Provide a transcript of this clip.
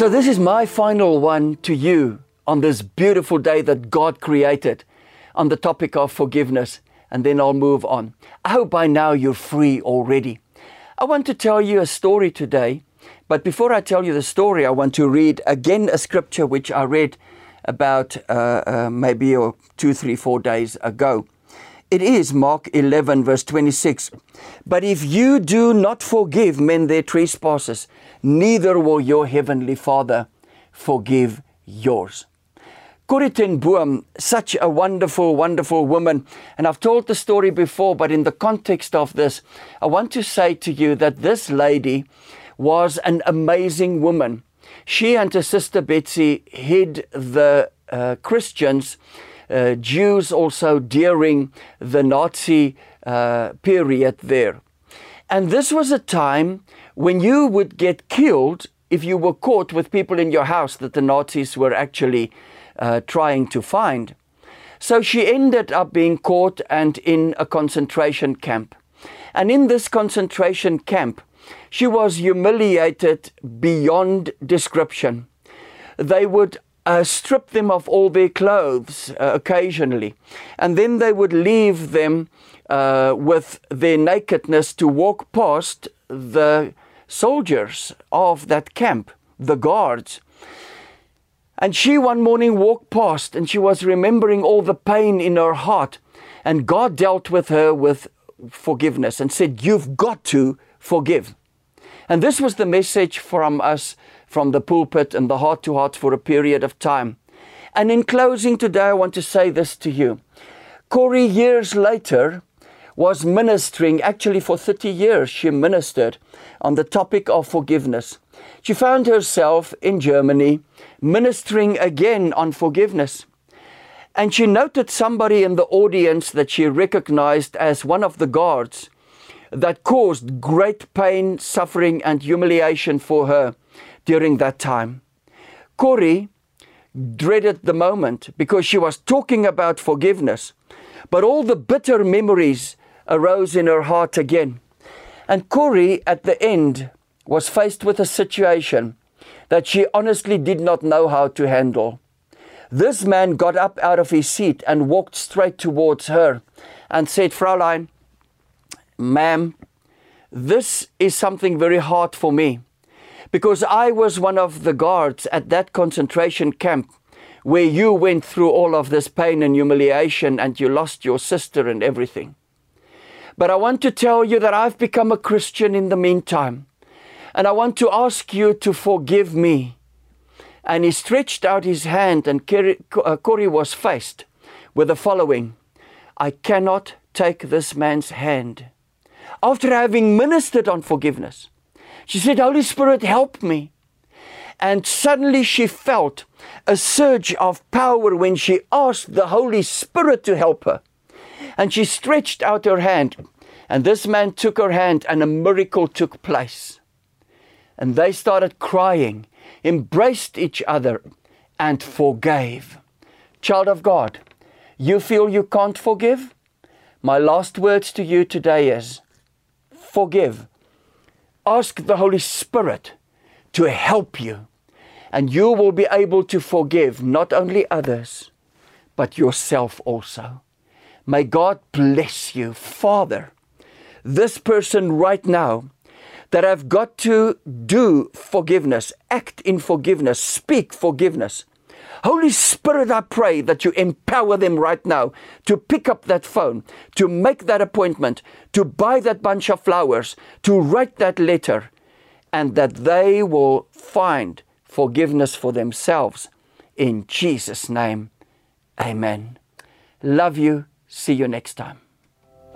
So, this is my final one to you on this beautiful day that God created on the topic of forgiveness, and then I'll move on. I hope by now you're free already. I want to tell you a story today, but before I tell you the story, I want to read again a scripture which I read about uh, uh, maybe uh, two, three, four days ago. It is Mark 11, verse 26. But if you do not forgive men their trespasses, neither will your heavenly Father forgive yours. Corrie ten Boom, such a wonderful, wonderful woman. And I've told the story before, but in the context of this, I want to say to you that this lady was an amazing woman. She and her sister Betsy hid the uh, Christians, uh, Jews also during the Nazi uh, period there. And this was a time when you would get killed if you were caught with people in your house that the Nazis were actually uh, trying to find. So she ended up being caught and in a concentration camp. And in this concentration camp, she was humiliated beyond description. They would uh, strip them of all their clothes uh, occasionally, and then they would leave them uh, with their nakedness to walk past the soldiers of that camp, the guards. And she one morning walked past and she was remembering all the pain in her heart. And God dealt with her with forgiveness and said, You've got to forgive. And this was the message from us from the pulpit and the heart to heart for a period of time. And in closing today, I want to say this to you. Corrie, years later, was ministering, actually for 30 years, she ministered on the topic of forgiveness. She found herself in Germany ministering again on forgiveness. And she noted somebody in the audience that she recognized as one of the guards that caused great pain, suffering, and humiliation for her during that time. Corrie dreaded the moment because she was talking about forgiveness, but all the bitter memories arose in her heart again. And Corrie, at the end, was faced with a situation that she honestly did not know how to handle. This man got up out of his seat and walked straight towards her and said, Fraulein, ma'am, this is something very hard for me because I was one of the guards at that concentration camp where you went through all of this pain and humiliation and you lost your sister and everything. But I want to tell you that I've become a Christian in the meantime. And I want to ask you to forgive me. And he stretched out his hand, and uh, Corrie was faced with the following I cannot take this man's hand. After having ministered on forgiveness, she said, Holy Spirit, help me. And suddenly she felt a surge of power when she asked the Holy Spirit to help her. And she stretched out her hand, and this man took her hand, and a miracle took place and they started crying, embraced each other, and forgave. Child of God, you feel you can't forgive? My last words to you today is forgive. Ask the Holy Spirit to help you, and you will be able to forgive not only others, but yourself also. May God bless you, Father. This person right now that I've got to do forgiveness, act in forgiveness, speak forgiveness. Holy Spirit, I pray that you empower them right now to pick up that phone, to make that appointment, to buy that bunch of flowers, to write that letter, and that they will find forgiveness for themselves. In Jesus' name, amen. Love you. See you next time.